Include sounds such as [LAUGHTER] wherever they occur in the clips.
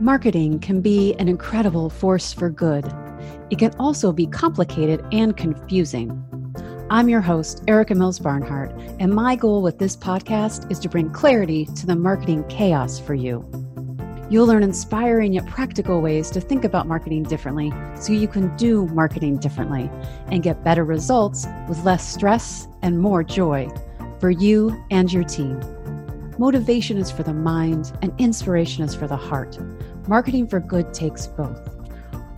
Marketing can be an incredible force for good. It can also be complicated and confusing. I'm your host, Erica Mills Barnhart, and my goal with this podcast is to bring clarity to the marketing chaos for you. You'll learn inspiring yet practical ways to think about marketing differently so you can do marketing differently and get better results with less stress and more joy for you and your team. Motivation is for the mind, and inspiration is for the heart. Marketing for good takes both.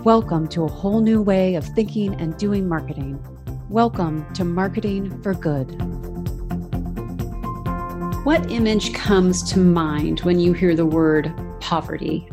Welcome to a whole new way of thinking and doing marketing. Welcome to Marketing for Good. What image comes to mind when you hear the word poverty?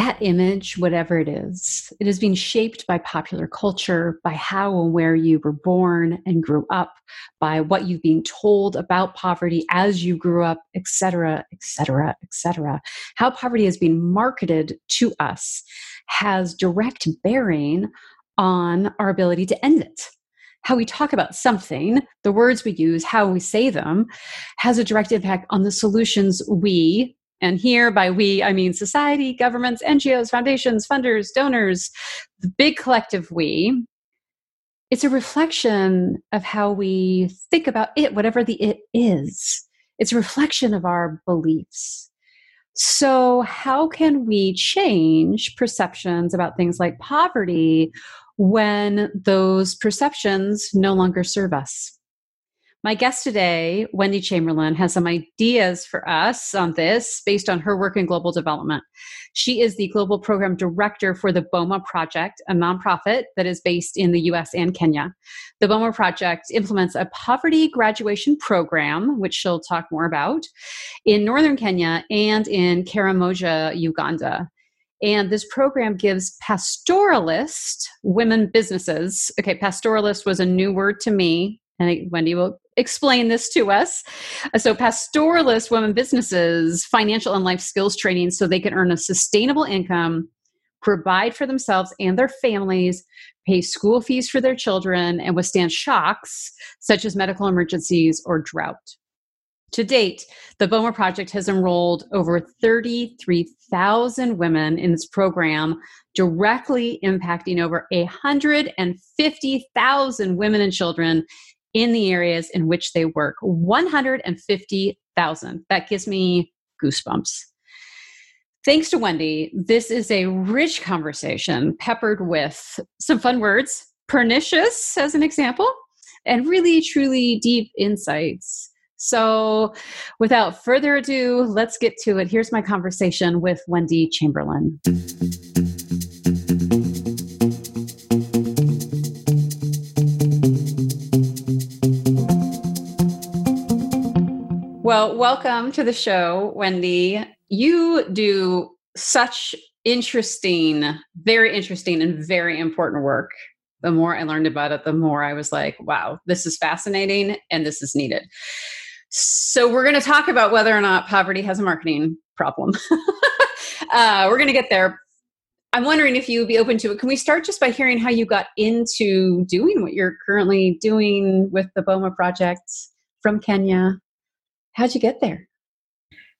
That image, whatever it is, it is being shaped by popular culture, by how and where you were born and grew up, by what you've been told about poverty as you grew up, etc., etc., etc. How poverty has been marketed to us has direct bearing on our ability to end it how we talk about something, the words we use, how we say them, has a direct impact on the solutions we, and here by we, I mean society, governments, NGOs, foundations, funders, donors, the big collective we. It's a reflection of how we think about it, whatever the it is. It's a reflection of our beliefs. So, how can we change perceptions about things like poverty when those perceptions no longer serve us. My guest today, Wendy Chamberlain, has some ideas for us on this based on her work in global development. She is the global program director for the BOMA Project, a nonprofit that is based in the US and Kenya. The BOMA Project implements a poverty graduation program, which she'll talk more about, in northern Kenya and in Karamoja, Uganda. And this program gives pastoralist women businesses. Okay, pastoralist was a new word to me, and Wendy will explain this to us. Uh, so, pastoralist women businesses financial and life skills training so they can earn a sustainable income, provide for themselves and their families, pay school fees for their children, and withstand shocks such as medical emergencies or drought. To date, the BOMA project has enrolled over 33,000 women in this program, directly impacting over 150,000 women and children in the areas in which they work. 150,000. That gives me goosebumps. Thanks to Wendy, this is a rich conversation peppered with some fun words, pernicious as an example, and really, truly deep insights so, without further ado, let's get to it. Here's my conversation with Wendy Chamberlain. Well, welcome to the show, Wendy. You do such interesting, very interesting, and very important work. The more I learned about it, the more I was like, wow, this is fascinating and this is needed. So we're going to talk about whether or not poverty has a marketing problem. [LAUGHS] uh, we're going to get there. I'm wondering if you would be open to it. Can we start just by hearing how you got into doing what you're currently doing with the BOMA project from Kenya? How'd you get there?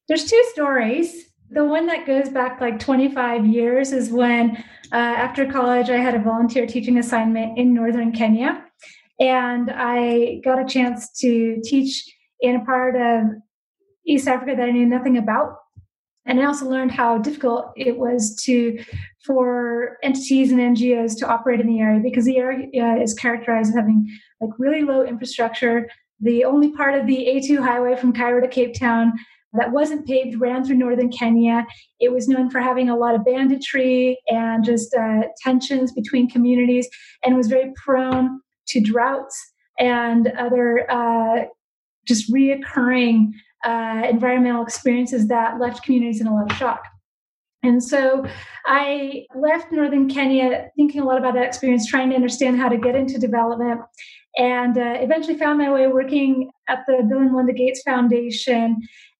There's two stories. The one that goes back like 25 years is when, uh, after college, I had a volunteer teaching assignment in northern Kenya. And I got a chance to teach in a part of East Africa that I knew nothing about. And I also learned how difficult it was to for entities and NGOs to operate in the area because the area is characterized as having like really low infrastructure. The only part of the A2 highway from Cairo to Cape Town that wasn't paved ran through northern Kenya. It was known for having a lot of banditry and just uh, tensions between communities and was very prone to droughts and other uh, just reoccurring uh, environmental experiences that left communities in a lot of shock. And so I left Northern Kenya thinking a lot about that experience, trying to understand how to get into development, and uh, eventually found my way working at the Bill and Melinda Gates Foundation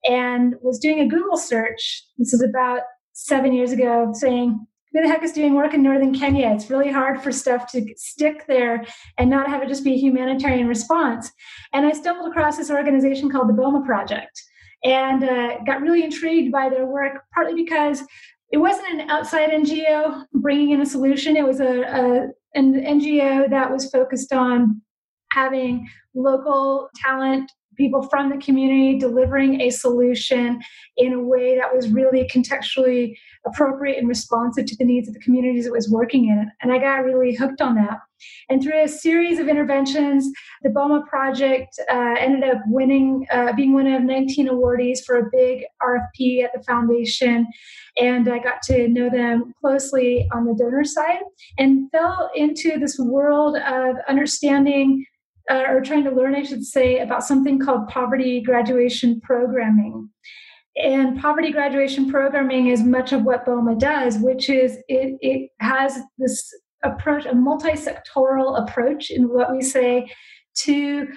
and was doing a Google search. This is about seven years ago, saying, who the heck is doing work in northern Kenya? It's really hard for stuff to stick there and not have it just be a humanitarian response. And I stumbled across this organization called the Boma Project and uh, got really intrigued by their work, partly because it wasn't an outside NGO bringing in a solution. It was a, a an NGO that was focused on having local talent people from the community delivering a solution in a way that was really contextually appropriate and responsive to the needs of the communities it was working in. And I got really hooked on that. And through a series of interventions, the BOMA project uh, ended up winning, uh, being one of 19 awardees for a big RFP at the foundation. And I got to know them closely on the donor side and fell into this world of understanding uh, or trying to learn, I should say, about something called poverty graduation programming. And poverty graduation programming is much of what BOMA does, which is it, it has this approach, a multi-sectoral approach in what we say to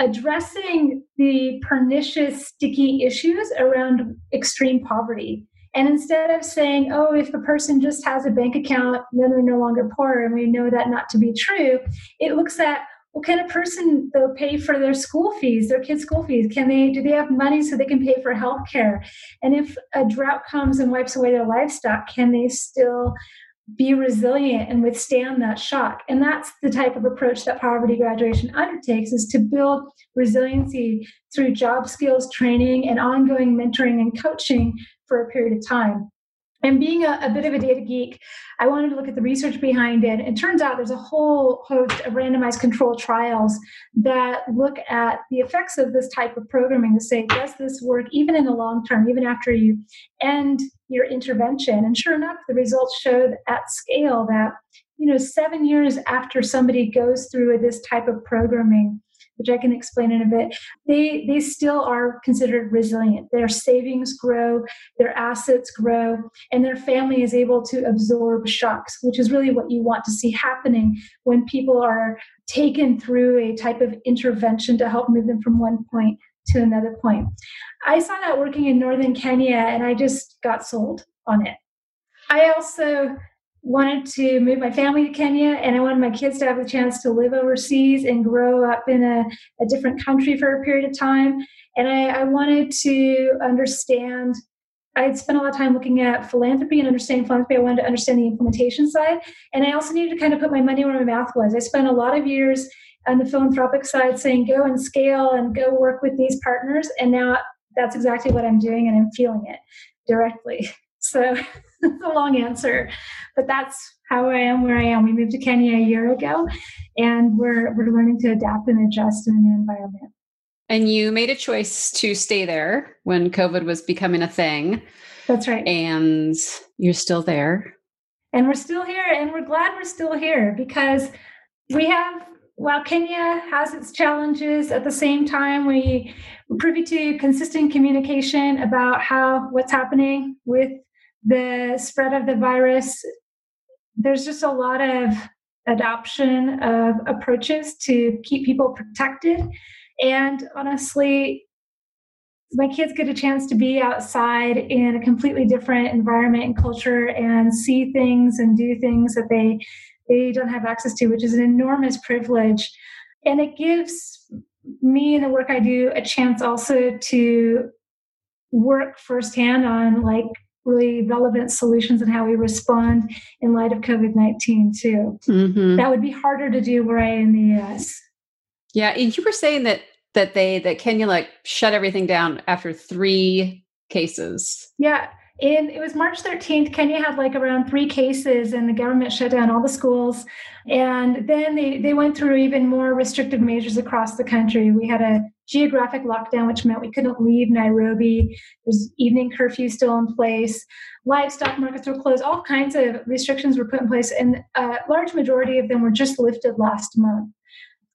addressing the pernicious, sticky issues around extreme poverty. And instead of saying, oh, if a person just has a bank account, then they're no longer poor, and we know that not to be true, it looks at well, can a person though pay for their school fees, their kids' school fees? Can they do they have money so they can pay for health care? And if a drought comes and wipes away their livestock, can they still be resilient and withstand that shock? And that's the type of approach that poverty graduation undertakes is to build resiliency through job skills training and ongoing mentoring and coaching for a period of time and being a, a, bit of a data geek, I wanted to look at the research behind it. It turns out there's a whole host of randomized control trials that look at the effects of this type of programming to say, does this work even in the long term, even after you end your intervention? And sure enough, the results showed at scale that, you know, seven years after somebody goes through this type of programming, which I can explain in a bit, they they still are considered resilient. Their savings grow, their assets grow, and their family is able to absorb shocks, which is really what you want to see happening when people are taken through a type of intervention to help move them from one point to another point. I saw that working in northern Kenya and I just got sold on it. I also wanted to move my family to Kenya and I wanted my kids to have the chance to live overseas and grow up in a, a different country for a period of time. And I, I wanted to understand I had spent a lot of time looking at philanthropy and understanding philanthropy. I wanted to understand the implementation side. And I also needed to kind of put my money where my mouth was. I spent a lot of years on the philanthropic side saying, go and scale and go work with these partners. And now that's exactly what I'm doing and I'm feeling it directly. [LAUGHS] So it's a long answer, but that's how I am where I am. We moved to Kenya a year ago, and we're we're learning to adapt and adjust in a new environment. And you made a choice to stay there when COVID was becoming a thing. That's right. And you're still there. And we're still here, and we're glad we're still here because we have while Kenya has its challenges, at the same time we are privy to consistent communication about how what's happening with the spread of the virus, there's just a lot of adoption of approaches to keep people protected. And honestly, my kids get a chance to be outside in a completely different environment and culture and see things and do things that they they don't have access to, which is an enormous privilege. And it gives me and the work I do a chance also to work firsthand on like really relevant solutions and how we respond in light of COVID 19, too. Mm-hmm. That would be harder to do where I am in the US. Yeah. And you were saying that that they that Kenya like shut everything down after three cases. Yeah. And it was March 13th. Kenya had like around three cases, and the government shut down all the schools. And then they, they went through even more restrictive measures across the country. We had a geographic lockdown, which meant we couldn't leave Nairobi. There's evening curfew still in place. Livestock markets were closed. All kinds of restrictions were put in place, and a large majority of them were just lifted last month.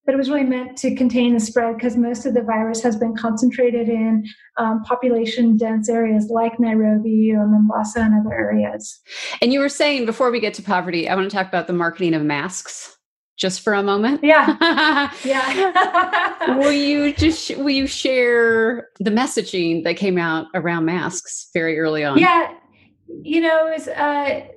But it was really meant to contain the spread because most of the virus has been concentrated in um, population dense areas like Nairobi or Mombasa and other areas. And you were saying before we get to poverty, I want to talk about the marketing of masks just for a moment? Yeah. [LAUGHS] yeah. will you just will you share the messaging that came out around masks very early on? Yeah. You know, it was uh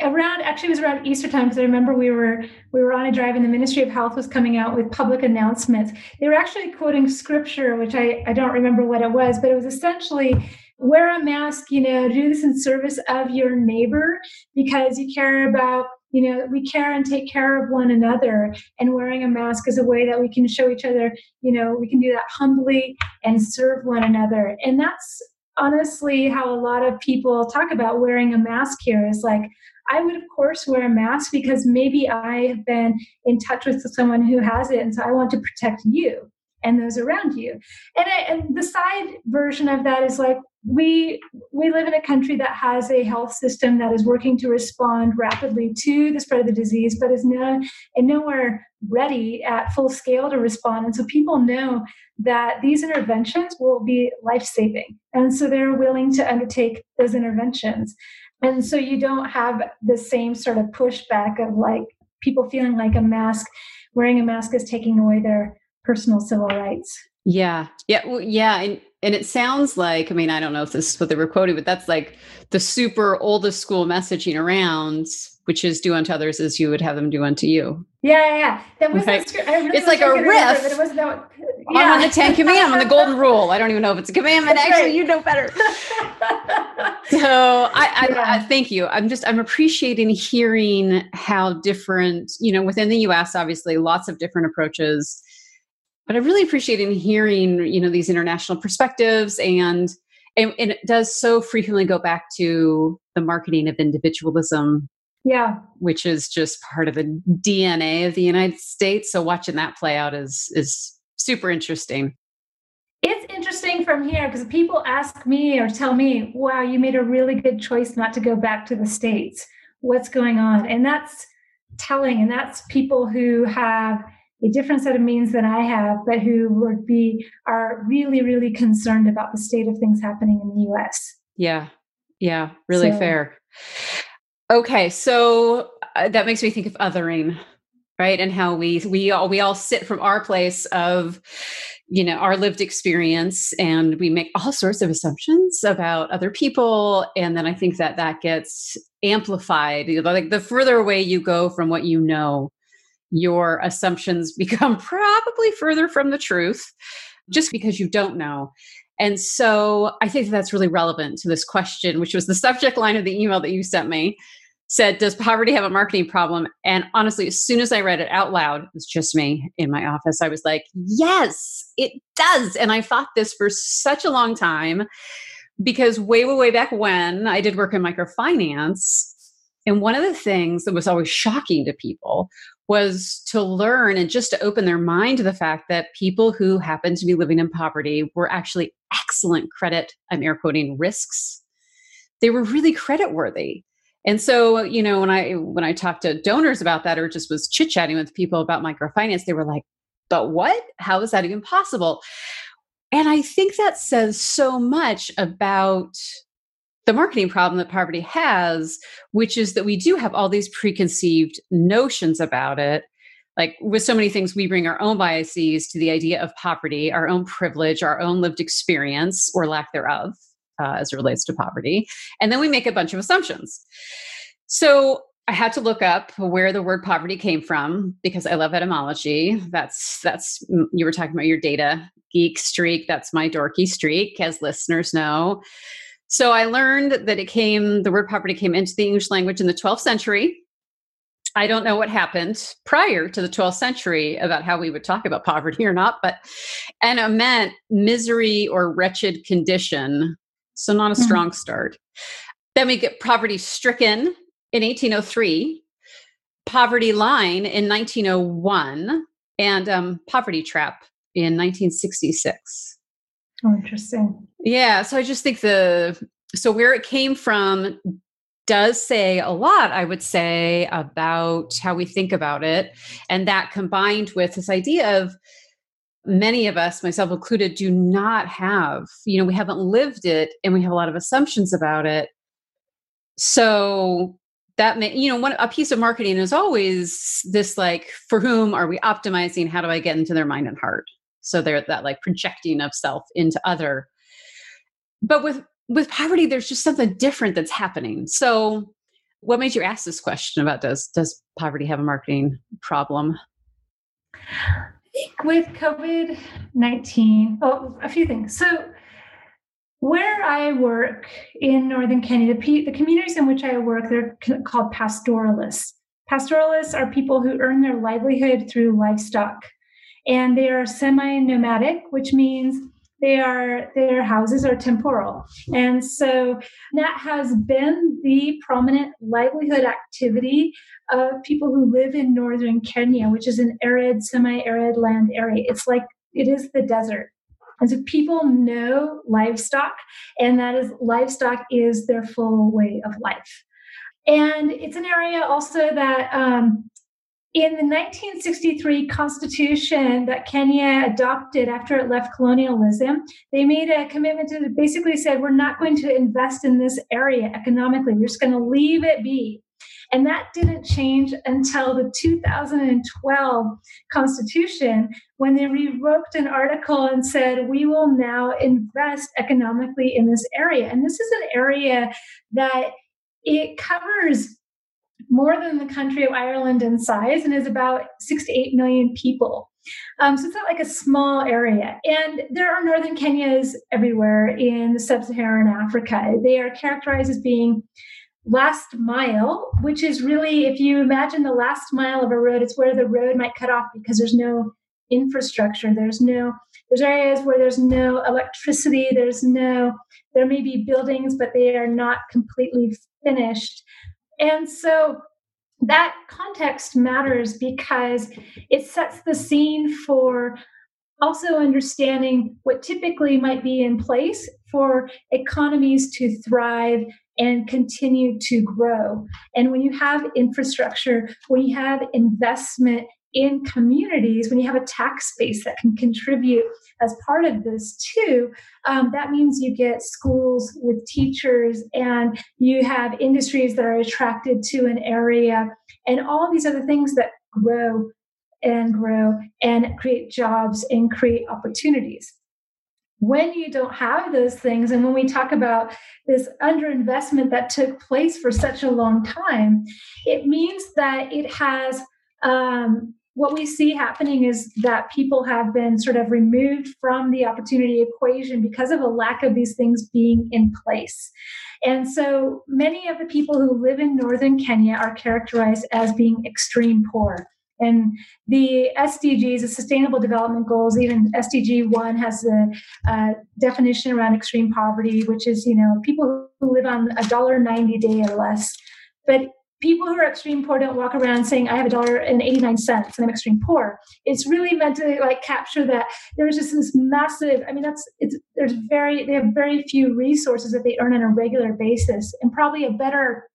around actually it was around Easter time because I remember we were we were on a drive and the Ministry of Health was coming out with public announcements. They were actually quoting scripture, which I, I don't remember what it was, but it was essentially wear a mask, you know, do this in service of your neighbor because you care about you know we care and take care of one another and wearing a mask is a way that we can show each other you know we can do that humbly and serve one another and that's honestly how a lot of people talk about wearing a mask here is like I would, of course, wear a mask because maybe I have been in touch with someone who has it. And so I want to protect you and those around you. And, I, and the side version of that is like, we we live in a country that has a health system that is working to respond rapidly to the spread of the disease, but is no and nowhere ready at full scale to respond. And so people know that these interventions will be life saving, and so they're willing to undertake those interventions. And so you don't have the same sort of pushback of like people feeling like a mask wearing a mask is taking away their personal civil rights. Yeah. Yeah well, yeah and and it sounds like i mean i don't know if this is what they were quoting but that's like the super oldest school messaging around which is do unto others as you would have them do unto you yeah yeah that was right. really it's like a riff it was no, yeah. [LAUGHS] on the Ten Commandment, on the Golden Rule. I don't even know if it's a commandment. That's Actually, right. you know better. [LAUGHS] so I, I, yeah. I, thank you. I'm just I'm appreciating hearing how different, you know, within the U.S. Obviously, lots of different approaches, but I really appreciate in hearing, you know, these international perspectives and. And, and it does so frequently go back to the marketing of individualism yeah which is just part of the dna of the united states so watching that play out is is super interesting. It's interesting from here because people ask me or tell me, wow, you made a really good choice not to go back to the States. What's going on? And that's telling. And that's people who have a different set of means than I have, but who would be are really, really concerned about the state of things happening in the US. Yeah. Yeah. Really so, fair. Okay. So uh, that makes me think of othering right and how we we all we all sit from our place of you know our lived experience and we make all sorts of assumptions about other people and then i think that that gets amplified like the further away you go from what you know your assumptions [LAUGHS] become probably further from the truth mm-hmm. just because you don't know and so i think that's really relevant to this question which was the subject line of the email that you sent me said, Does poverty have a marketing problem? And honestly, as soon as I read it out loud, it was just me in my office. I was like, Yes, it does. And I thought this for such a long time because way, way, way back when I did work in microfinance. And one of the things that was always shocking to people was to learn and just to open their mind to the fact that people who happen to be living in poverty were actually excellent credit, I'm air quoting, risks. They were really credit worthy and so, you know, when I when I talked to donors about that or just was chit-chatting with people about microfinance, they were like, "But what? How is that even possible?" And I think that says so much about the marketing problem that poverty has, which is that we do have all these preconceived notions about it. Like with so many things, we bring our own biases to the idea of poverty, our own privilege, our own lived experience or lack thereof uh, as it relates to poverty. And then we make a bunch of assumptions. So I had to look up where the word poverty came from because I love etymology. That's that's mm, you were talking about your data geek streak. That's my dorky streak, as listeners know. So I learned that it came the word poverty came into the English language in the 12th century. I don't know what happened prior to the 12th century about how we would talk about poverty or not, but and it meant misery or wretched condition so not a mm-hmm. strong start. Then we get poverty stricken in 1803, poverty line in 1901, and um, poverty trap in 1966. Oh, interesting. Yeah. So I just think the, so where it came from does say a lot, I would say, about how we think about it. And that combined with this idea of many of us, myself included, do not have, you know, we haven't lived it and we have a lot of assumptions about it. So that may, you know, one a piece of marketing is always this like, for whom are we optimizing? How do I get into their mind and heart? So they're that like projecting of self into other. But with with poverty, there's just something different that's happening. So What made you ask this question about does does poverty have a marketing problem? With COVID 19, oh, a few things. So, where I work in Northern Kenya, the, the communities in which I work, they're called pastoralists. Pastoralists are people who earn their livelihood through livestock, and they are semi nomadic, which means they are their houses are temporal. And so that has been the prominent livelihood activity of people who live in northern kenya which is an arid semi-arid land area. It's like it is the desert. And so people know livestock and that is livestock is their full way of life. And it's an area also that um, in the 1963 constitution that Kenya adopted after it left colonialism, they made a commitment to basically said, we're not going to invest in this area economically. We're just going to leave it be. And that didn't change until the 2012 Constitution, when they revoked an article and said, we will now invest economically in this area. And this is an area that it covers more than the country of Ireland in size and is about six to eight million people. Um, so it's not like a small area. And there are northern Kenyas everywhere in sub Saharan Africa. They are characterized as being last mile, which is really, if you imagine the last mile of a road, it's where the road might cut off because there's no infrastructure. There's no, there's areas where there's no electricity, there's no, there may be buildings, but they are not completely finished. And so that context matters because it sets the scene for also understanding what typically might be in place for economies to thrive and continue to grow. And when you have infrastructure, when you have investment in communities, when you have a tax base that can contribute as part of this too, um, that means you get schools with teachers and you have industries that are attracted to an area and all these other things that grow and grow and create jobs and create opportunities. When you don't have those things, and when we talk about this underinvestment that took place for such a long time, it means that it has um, what we see happening is that people have been sort of removed from the opportunity equation because of a lack of these things being in place. And so many of the people who live in northern Kenya are characterized as being extreme poor. And the SDGs, the Sustainable Development Goals, even SDG 1 has a, a uh, definition around extreme poverty, which is, you know, people who live on a dollar ninety day or less. But people who are extreme poor don't walk around saying i have a dollar and 89 cents and i'm extreme poor it's really meant to like capture that there's just this massive i mean that's it's there's very they have very few resources that they earn on a regular basis and probably a better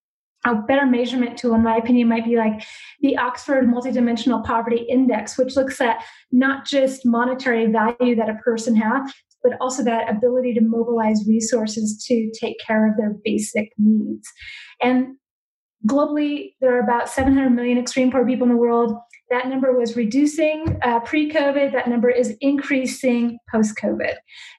a better measurement tool, in my opinion, might be like the Oxford Multidimensional Poverty Index, which looks at not just monetary value that a person has, but also that ability to mobilize resources to take care of their basic needs. And globally, there are about 700 million extreme poor people in the world. That number was reducing uh, pre COVID. That number is increasing post COVID.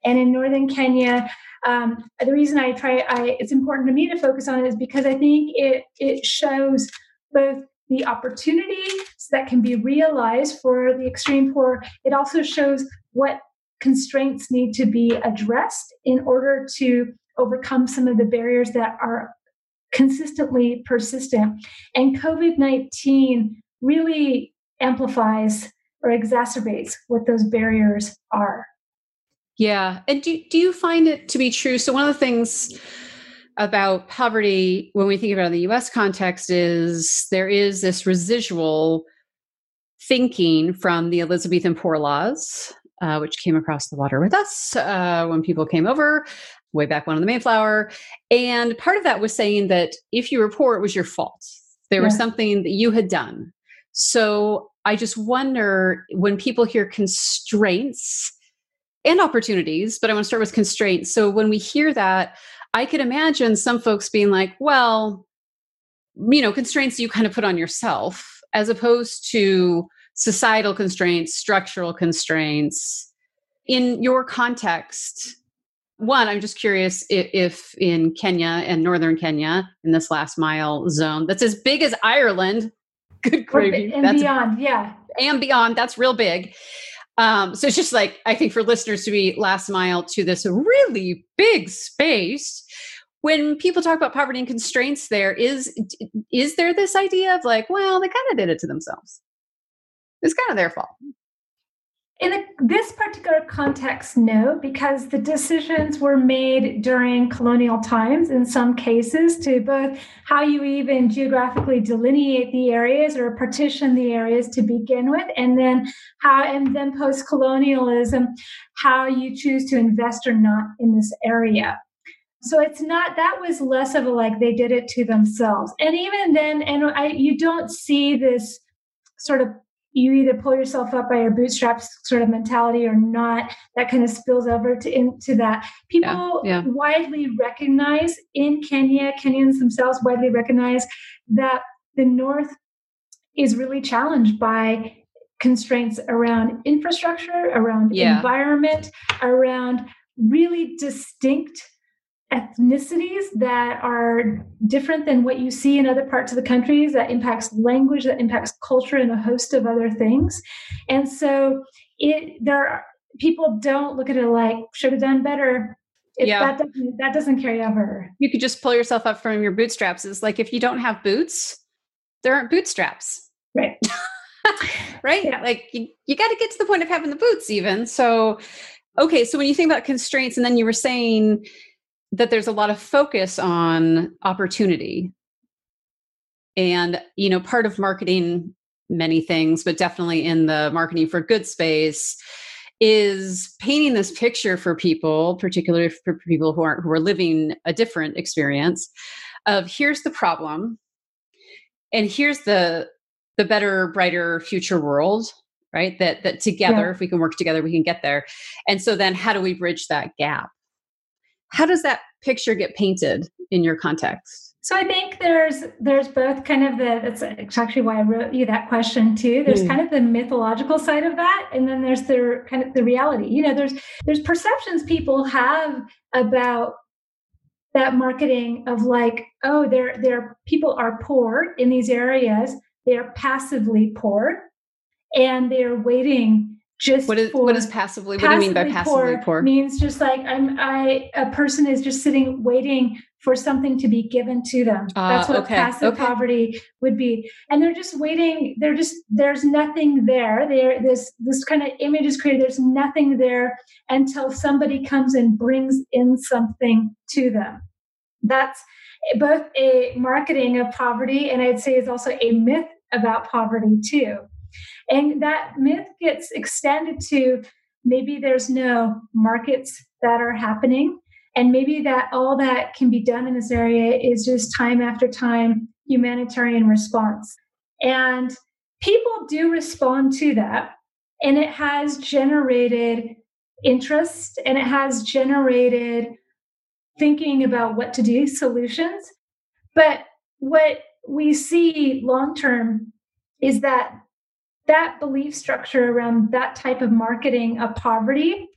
And in northern Kenya, um, the reason I try, I, it's important to me to focus on it is because I think it, it shows both the opportunities that can be realized for the extreme poor. It also shows what constraints need to be addressed in order to overcome some of the barriers that are consistently persistent. And COVID 19 really amplifies or exacerbates what those barriers are. Yeah. And do, do you find it to be true? So, one of the things about poverty when we think about the US context is there is this residual thinking from the Elizabethan Poor Laws, uh, which came across the water with us uh, when people came over way back when on the Mayflower. And part of that was saying that if you report, it was your fault. There yeah. was something that you had done. So I just wonder when people hear constraints and opportunities, but I want to start with constraints. So when we hear that, I could imagine some folks being like, well, you know, constraints you kind of put on yourself as opposed to societal constraints, structural constraints. In your context, one, I'm just curious if, if, in Kenya and northern Kenya, in this last mile zone, that's as big as Ireland. [LAUGHS] Good gravy. And that's, beyond, yeah. And beyond, that's real big. Um, so it's just like I think for listeners to be last mile to this really big space. When people talk about poverty and constraints, there is is there this idea of like, well, they kind of did it to themselves. It's kind of their fault. In a, this particular context, no, because the decisions were made during colonial times in some cases to both how you even geographically delineate the areas or partition the areas to begin with, and then how, and then post colonialism, how you choose to invest or not in this area. So it's not that was less of a like they did it to themselves. And even then, and I, you don't see this sort of you either pull yourself up by your bootstraps sort of mentality or not that kind of spills over to into that people yeah, yeah. widely recognize in kenya kenyans themselves widely recognize that the north is really challenged by constraints around infrastructure around yeah. environment around really distinct ethnicities that are different than what you see in other parts of the countries that impacts language that impacts culture and a host of other things. And so it there are, people don't look at it like should have done better. It, yeah. that doesn't that doesn't carry over. You could just pull yourself up from your bootstraps. It's like if you don't have boots there aren't bootstraps. Right. [LAUGHS] Right? Yeah. like you, you got to get to the point of having the boots even. So okay so when you think about constraints and then you were saying that there's a lot of focus on opportunity. And you know part of marketing many things but definitely in the marketing for good space is painting this picture for people particularly for people who aren't who are living a different experience of here's the problem and here's the the better brighter future world right? That that together yeah. if we can work together we can get there. And so then how do we bridge that gap how does that picture get painted in your context? So i think there's there's both kind of the that's actually why i wrote you that question too. There's mm. kind of the mythological side of that and then there's the kind of the reality. You know there's there's perceptions people have about that marketing of like oh there there people are poor in these areas. They are passively poor and they're waiting just what is what is passively, passively what do you mean by passively poor, poor? means just like i'm i a person is just sitting waiting for something to be given to them. Uh, that's what okay. passive okay. poverty would be. And they're just waiting they're just there's nothing there. There this this kind of image is created there's nothing there until somebody comes and brings in something to them. That's both a marketing of poverty and i'd say is also a myth about poverty too and that myth gets extended to maybe there's no markets that are happening. And maybe that all that can be done in this area is just time after time humanitarian response. And people do respond to that. And it has generated interest and it has generated thinking about what to do, solutions. But what we see long term is that that belief structure around that type of marketing of poverty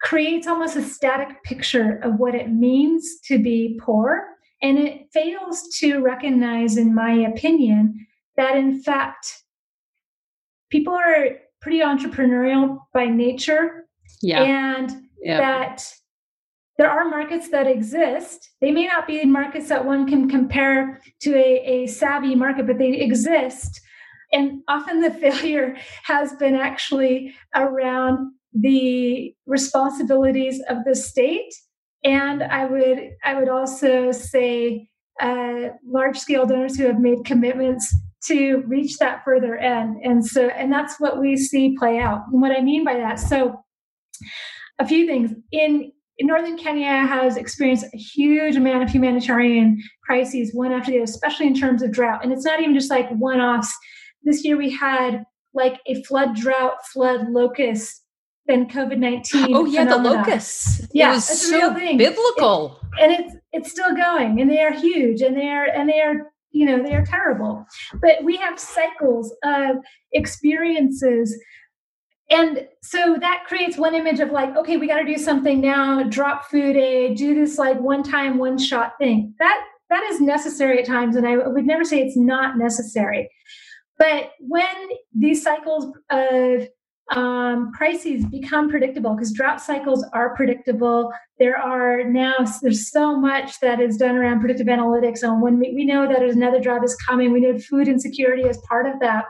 creates almost a static picture of what it means to be poor. And it fails to recognize, in my opinion, that in fact, people are pretty entrepreneurial by nature. Yeah. And yeah. that there are markets that exist. They may not be markets that one can compare to a, a savvy market, but they exist and often the [LAUGHS] failure has been actually around the responsibilities of the state. And i would i would also say uh, large scale donors who have made commitments to reach that further end. And so and that's what we see play out. And what i mean by that so a few things. In northern Kenya has experienced a huge amount of humanitarian crises, one after the other, especially in terms of drought. And it's not even just like one offs this year we had like a flood drought, flood locust, then COVID nineteen. Oh yeah, phenomena. the locusts. Yeah, it was so biblical, it, and it's it's still going, and they are huge, and they are and they are you know they are terrible. But we have cycles of experiences and so that creates one image of like okay we got to do something now drop food aid do this like one time one shot thing that that is necessary at times and i would never say it's not necessary but when these cycles of um, crises become predictable because drought cycles are predictable. There are now there's so much that is done around predictive analytics on when we, we know that another drought is coming. We know food insecurity as part of that.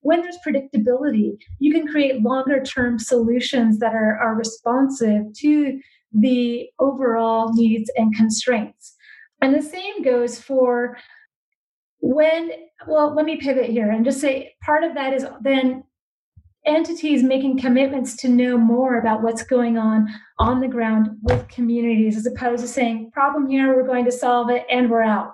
When there's predictability, you can create longer term solutions that are, are responsive to the overall needs and constraints. And the same goes for when, well, let me pivot here and just say part of that is then entities making commitments to know more about what's going on on the ground with communities as opposed to saying problem here we're going to solve it and we're out.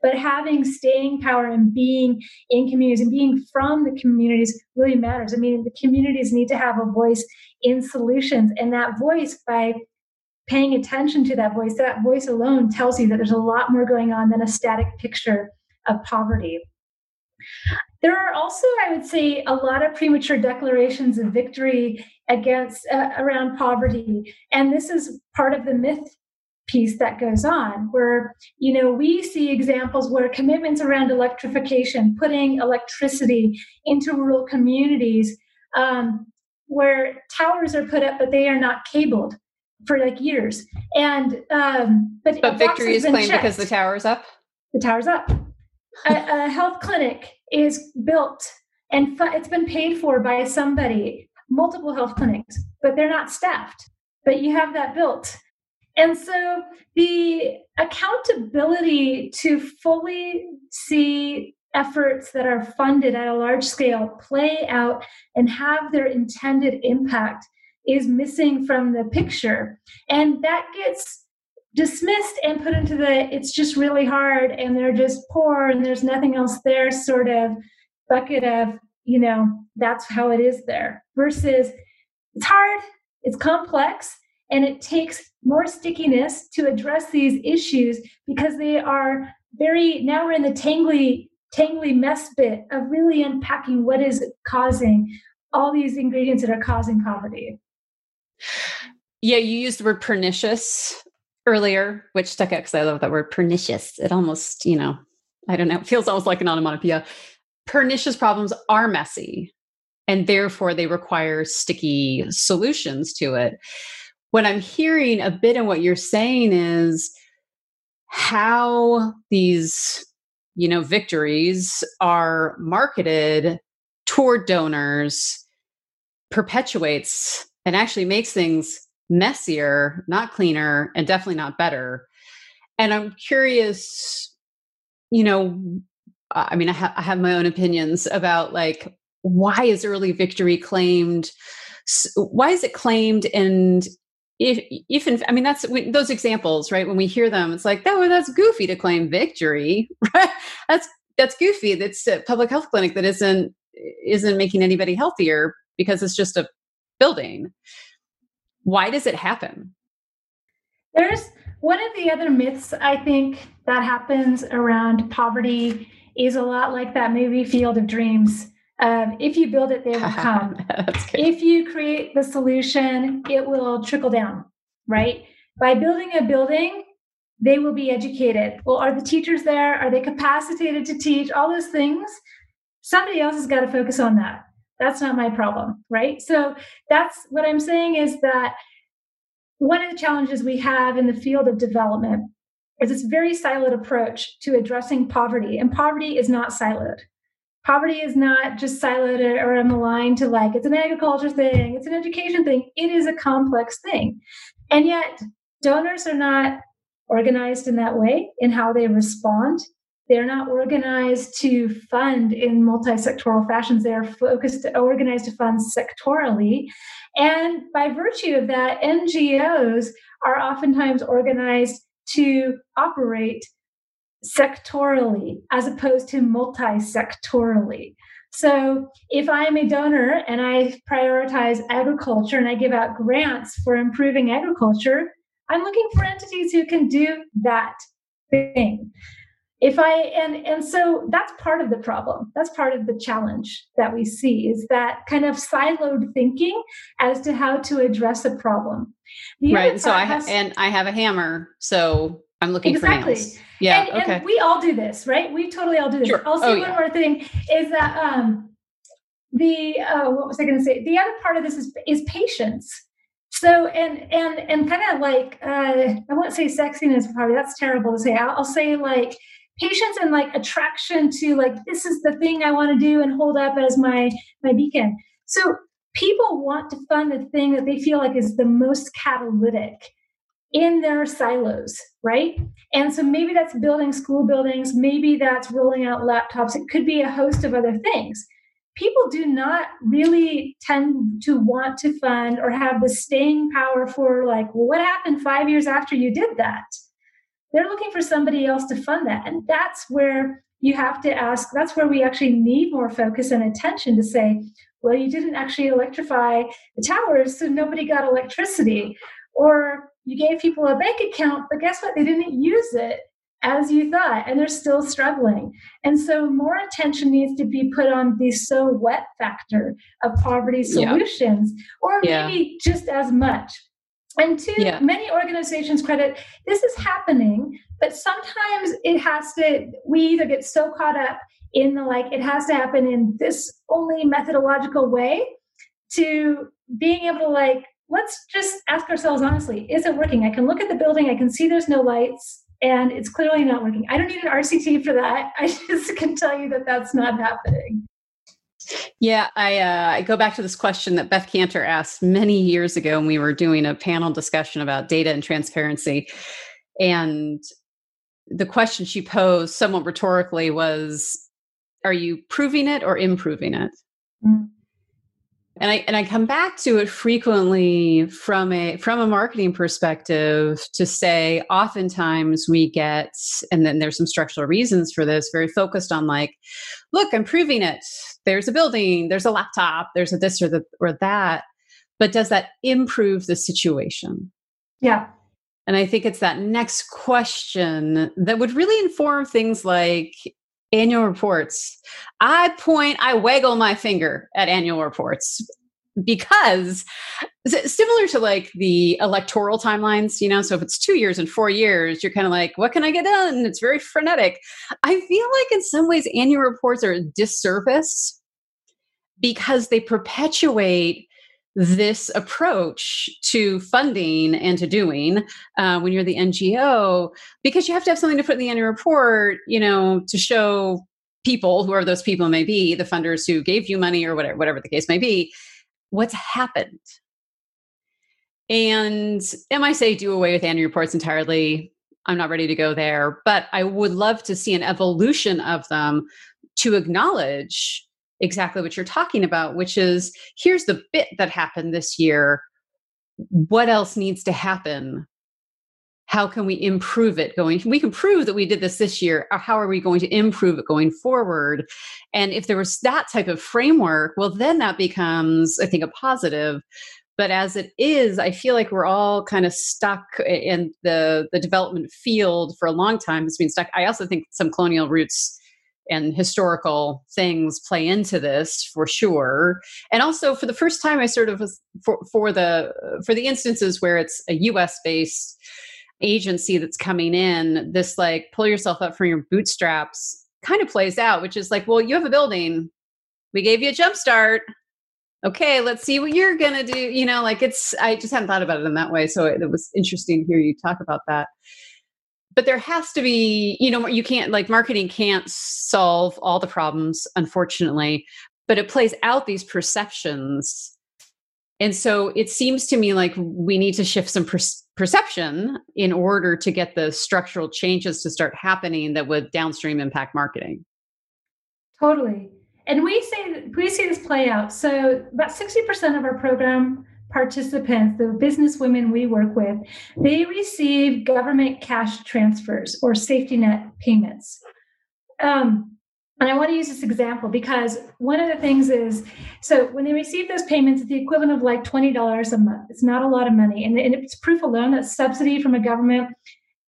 But having staying power and being in communities and being from the communities really matters. I mean the communities need to have a voice in solutions and that voice by paying attention to that voice that voice alone tells you that there's a lot more going on than a static picture of poverty. There are also, I would say, a lot of premature declarations of victory against uh, around poverty, and this is part of the myth piece that goes on where you know we see examples where commitments around electrification putting electricity into rural communities um, where towers are put up but they are not cabled for like years. And um, but, but victory is claimed checked. because the tower's up? The tower's up a, a health clinic is built and fu- it's been paid for by somebody, multiple health clinics, but they're not staffed. But you have that built. And so the accountability to fully see efforts that are funded at a large scale play out and have their intended impact is missing from the picture. And that gets dismissed and put into the it's just really hard and they're just poor and there's nothing else there sort of bucket of you know that's how it is there. Versus it's hard it's complex and it takes more stickiness to address these issues because they are very now we're in the tangly tangly mess bit of really unpacking what is causing all these ingredients that are causing poverty. Yeah you used the word pernicious earlier, which stuck out because I love that word pernicious. It almost, you know, I don't know, it feels almost like an onomatopoeia. Pernicious problems are messy and therefore they require sticky solutions to it. What I'm hearing a bit in what you're saying is how these, you know, victories are marketed toward donors perpetuates and actually makes things messier, not cleaner, and definitely not better. And I'm curious, you know, I mean, I, ha- I have my own opinions about like why is early victory claimed? Why is it claimed? And if, if in, I mean, that's those examples, right? When we hear them, it's like, that, oh, that's goofy to claim victory, right? [LAUGHS] That's that's goofy. That's a public health clinic that isn't isn't making anybody healthier because it's just a building. Why does it happen? There's one of the other myths I think that happens around poverty is a lot like that movie Field of Dreams. Um, if you build it, they will [LAUGHS] come. if you create the solution, it will trickle down, right? By building a building, they will be educated. Well, are the teachers there? Are they capacitated to teach? All those things. Somebody else has got to focus on that that's not my problem right? So that's what i'm saying is that one of the challenges we have in the field of development is this very siloed approach to addressing poverty and poverty is not siloed. Poverty is not just siloed or on the line to like it's an agriculture thing it's an education thing it is a complex thing. And yet donors are not organized in that way in how they respond they're not organized to fund in multi-sectoral fashions. They are focused, organized to fund sectorally. And by virtue of that, NGOs are oftentimes organized to operate sectorally as opposed to multi-sectorally. So if I'm a donor and I prioritize agriculture and I give out grants for improving agriculture, I'm looking for entities who can do that thing. If i and and so that's part of the problem that's part of the challenge that we see is that kind of siloed thinking as to how to address a problem the right so i have and i have a hammer so i'm looking exactly. for nails yeah and, okay. and we all do this right we totally all do this sure. also oh, one yeah. more thing is that um the uh, what was i going to say the other part of this is is patience so and and and kind of like uh, I won't say sexiness probably that's terrible to say. I'll, I'll say like patience and like attraction to like this is the thing I want to do and hold up as my my beacon. So people want to fund the thing that they feel like is the most catalytic in their silos, right? And so maybe that's building school buildings, maybe that's rolling out laptops. It could be a host of other things people do not really tend to want to fund or have the staying power for like well what happened five years after you did that they're looking for somebody else to fund that and that's where you have to ask that's where we actually need more focus and attention to say well you didn't actually electrify the towers so nobody got electricity or you gave people a bank account but guess what they didn't use it as you thought, and they're still struggling. And so, more attention needs to be put on the so what factor of poverty solutions, yeah. or maybe yeah. just as much. And to yeah. many organizations' credit, this is happening, but sometimes it has to, we either get so caught up in the like, it has to happen in this only methodological way to being able to like, let's just ask ourselves honestly, is it working? I can look at the building, I can see there's no lights and it's clearly not working. I don't need an RCT for that. [LAUGHS] I just can tell you that that's not happening. Yeah, I, uh, I go back to this question that Beth Kanter asked many years ago when we were doing a panel discussion about data and transparency. And the question she posed, somewhat rhetorically, was Are you proving it or improving it? Mm-hmm and I and I come back to it frequently from a from a marketing perspective to say oftentimes we get and then there's some structural reasons for this very focused on like look I'm proving it. There's a building there's a laptop there's a this or the or that. But does that improve the situation? Yeah. And I think it's that next question that would really inform things like annual reports. I point, I waggle my finger at annual reports because similar to like the electoral timelines, you know, so if it's two years and four years, you're kind of like, what can I get done? It's very frenetic. I feel like in some ways, annual reports are a disservice because they perpetuate this approach to funding and to doing uh, when you're the NGO, because you have to have something to put in the annual report, you know, to show people, whoever those people may be, the funders who gave you money or whatever, whatever the case may be, what's happened. And am I say do away with annual reports entirely? I'm not ready to go there, but I would love to see an evolution of them to acknowledge exactly what you're talking about, which is here's the bit that happened this year. What else needs to happen? How can we improve it going? We can prove that we did this this year. Uh, how are we going to improve it going forward? And if there was that type of framework, well, then that becomes, I think, a positive. But as it is, I feel like we're all kind of stuck in the the development field for a long time. It's been stuck. I also think some colonial roots and historical things play into this for sure and also for the first time i sort of was for, for the for the instances where it's a us based agency that's coming in this like pull yourself up from your bootstraps kind of plays out which is like well you have a building. We gave you a jump start. Okay let's see what you're gonna do. You know like it's i just hadn't thought about it in that way so it, it was interesting to hear you talk about that. But there has to be you know you can't like marketing can't solve all the problems unfortunately but it plays out these perceptions and so it seems to me like we need to shift some per- perception in order to get the structural changes to start happening that would downstream impact marketing. Totally. And we see we see this play out. So about 60% of our program participants, the business women we work with, they receive government cash transfers or safety net payments. Um, and I want to use this example because one of the things is so when they receive those payments, it's the equivalent of like $20 a month. It's not a lot of money. And, it's proof alone that subsidy from a government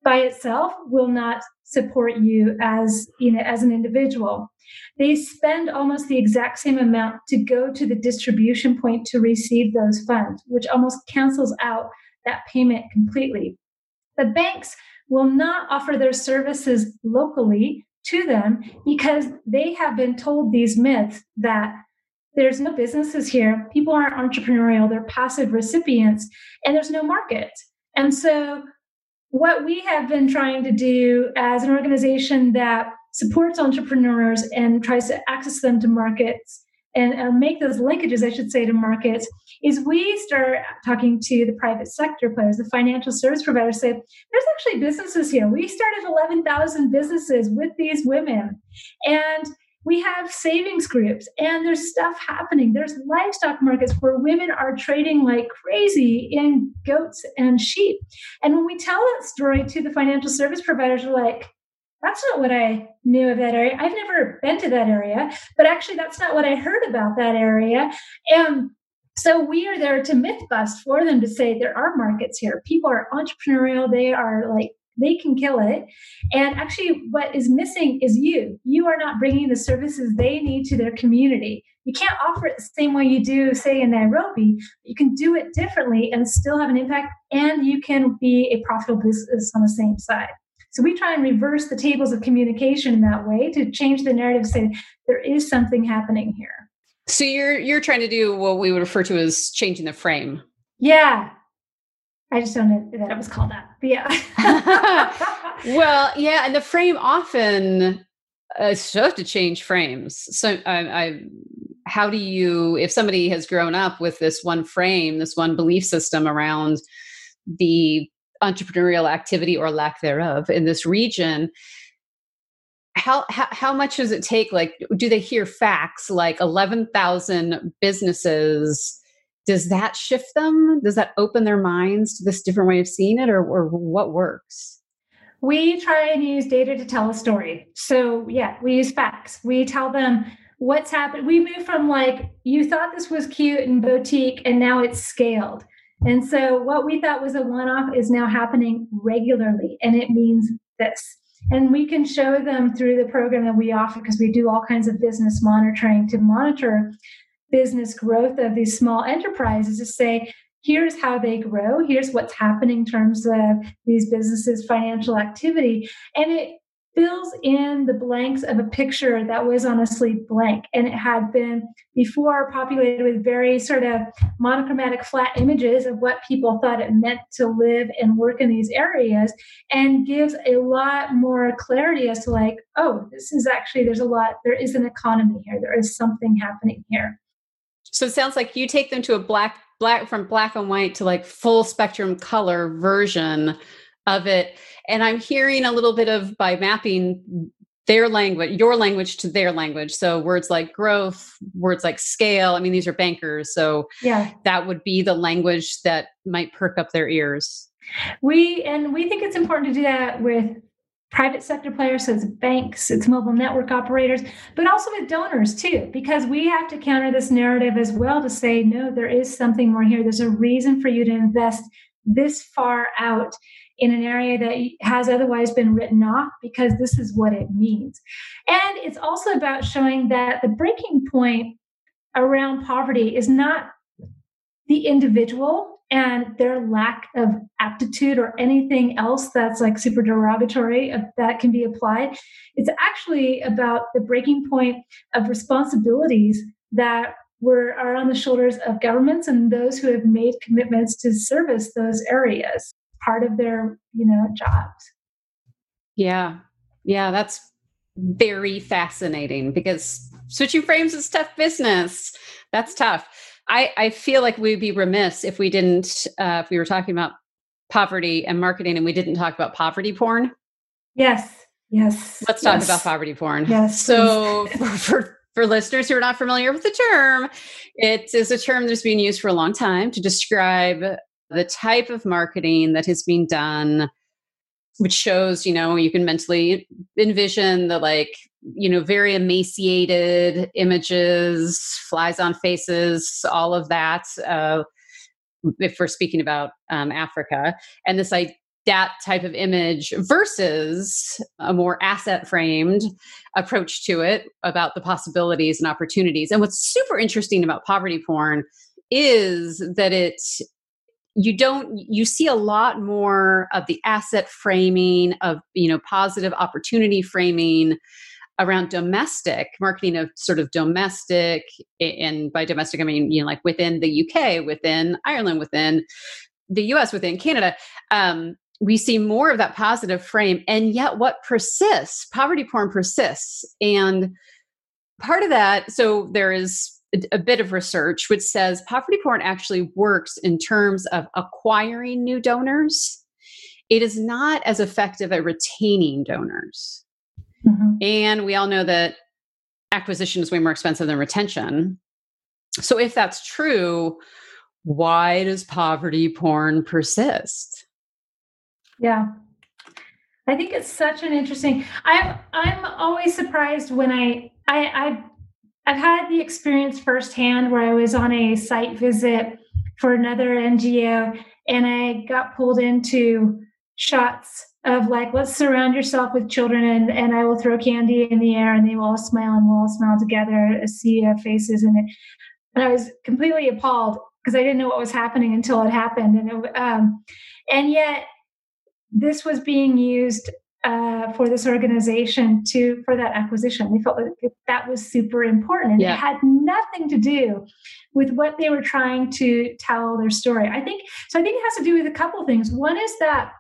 by itself will not support you as you know as an individual they spend almost the exact same amount to go to the distribution point to receive those funds which almost cancels out that payment completely the banks will not offer their services locally to them because they have been told these myths that there's no businesses here, people aren't entrepreneurial, they're passive recipients, and there's no market. And so, what we have been trying to do as an organization that supports entrepreneurs and tries to access them to markets and, and make those linkages, I should say, to markets, is we start talking to the private sector players, the financial service providers, say, there's actually businesses here. We started 11,000 businesses with these women. And we have savings groups and there's stuff happening. There's livestock markets where women are trading like crazy in goats and sheep. And when we tell that story to the financial service providers, we're like, that's not what I knew of that area. I've never been to that area, but actually, that's not what I heard about that area. And so we are there to myth bust for them to say there are markets here. People are entrepreneurial. They are like they can kill it. And actually, what is missing is you. You are not bringing the services they need to their community. You can't offer it the same way you do, say, in Nairobi. You can do it differently and still have an impact, and you can be a profitable business on the same side. So we try and reverse the tables of communication in that way to change the narrative, say there is something happening here. So you're you're trying to do what we would refer to as changing the frame. Yeah, I just don't know that it was called that. But yeah. [LAUGHS] well, yeah, and the frame often uh, supposed to change frames. So I, I, how do you, if somebody has grown up with this one frame, this one belief system around the entrepreneurial activity or lack thereof in this region, how, how, how much does it take? Like, do they hear facts like eleven thousand businesses? does that shift them? Does that open their minds to this different way of seeing it, or, or what works? We try and use data to tell a story. So, yeah, we use facts. We tell them what's happened. We move from like, you thought this was cute and boutique, and now it's scaled. And so, what we thought was a one off is now happening regularly, and it means this. And we can show them through the program that we offer because we do all kinds of business monitoring to monitor business growth of these small enterprises to say, here's how they grow, here's what's happening in terms of these businesses' financial activity. And it fills in the blanks of a picture that was honestly blank. And it had been before populated with very sort of monochromatic flat images of what people thought it meant to live and work in these areas and gives a lot more clarity as to like oh this is actually there's a lot there is an economy here. There is something happening here. So it sounds like you take them to a black black from black and white to like full spectrum color version of it. And I'm hearing a little bit of by mapping their language, your language to their language. So words like growth, words like scale. I mean, these are bankers. So yeah, that would be the language that might perk up their ears. We and we think it's important to do that with private sector players, so it's banks, it's mobile network operators, but also with donors too, because we have to counter this narrative as well to say, no, there is something more here. There's a reason for you to invest this far out in an area that has otherwise been written off because this is what it means. And it's also about showing that the breaking point around poverty is not the individual and their lack of aptitude or anything else that's like super derogatory that can be applied. It's actually about the breaking point of responsibilities that were are on the shoulders of governments and those who have made commitments to service those areas part of their you know jobs yeah yeah that's very fascinating because switching frames is tough business that's tough I, I feel like we'd be remiss if we didn't, uh, if we were talking about poverty and marketing and we didn't talk about poverty porn. Yes. Yes. Let's talk yes. about poverty porn. Yes. So [LAUGHS] for, for listeners who are not familiar with the term, it is a term that's been used for a long time to describe the type of marketing that has been done which shows you know you can mentally envision the like you know very emaciated images flies on faces all of that uh, if we're speaking about um, africa and this like that type of image versus a more asset framed approach to it about the possibilities and opportunities. And what's super interesting about poverty porn is that it's you don't you see a lot more of the asset framing of you know positive opportunity framing around domestic marketing of sort of domestic and by domestic i mean you know like within the uk within ireland within the us within canada um, we see more of that positive frame and yet what persists poverty porn persists and part of that so there is a bit of research which says poverty porn actually works in terms of acquiring new donors. It is not as effective at retaining donors. Mm-hmm. and we all know that acquisition is way more expensive than retention. So if that's true why does poverty porn persist? Yeah. I think it's such an interesting i'm i'm always surprised when i i i I've had the experience firsthand where I was on a site visit for another NGO and I got pulled into shots of like, let's surround yourself with children and, and I will throw candy in the air and they will all smile and we'll all smile together, a sea of faces. And, it, and I was completely appalled because I didn't know what was happening until it happened. And, it, um, and yet this was being used uh, for this organization to for that acquisition. They felt that that was super important, and yeah. it had nothing to do with what they were trying to tell their story. I think so. I think it has to do with a couple things. One is that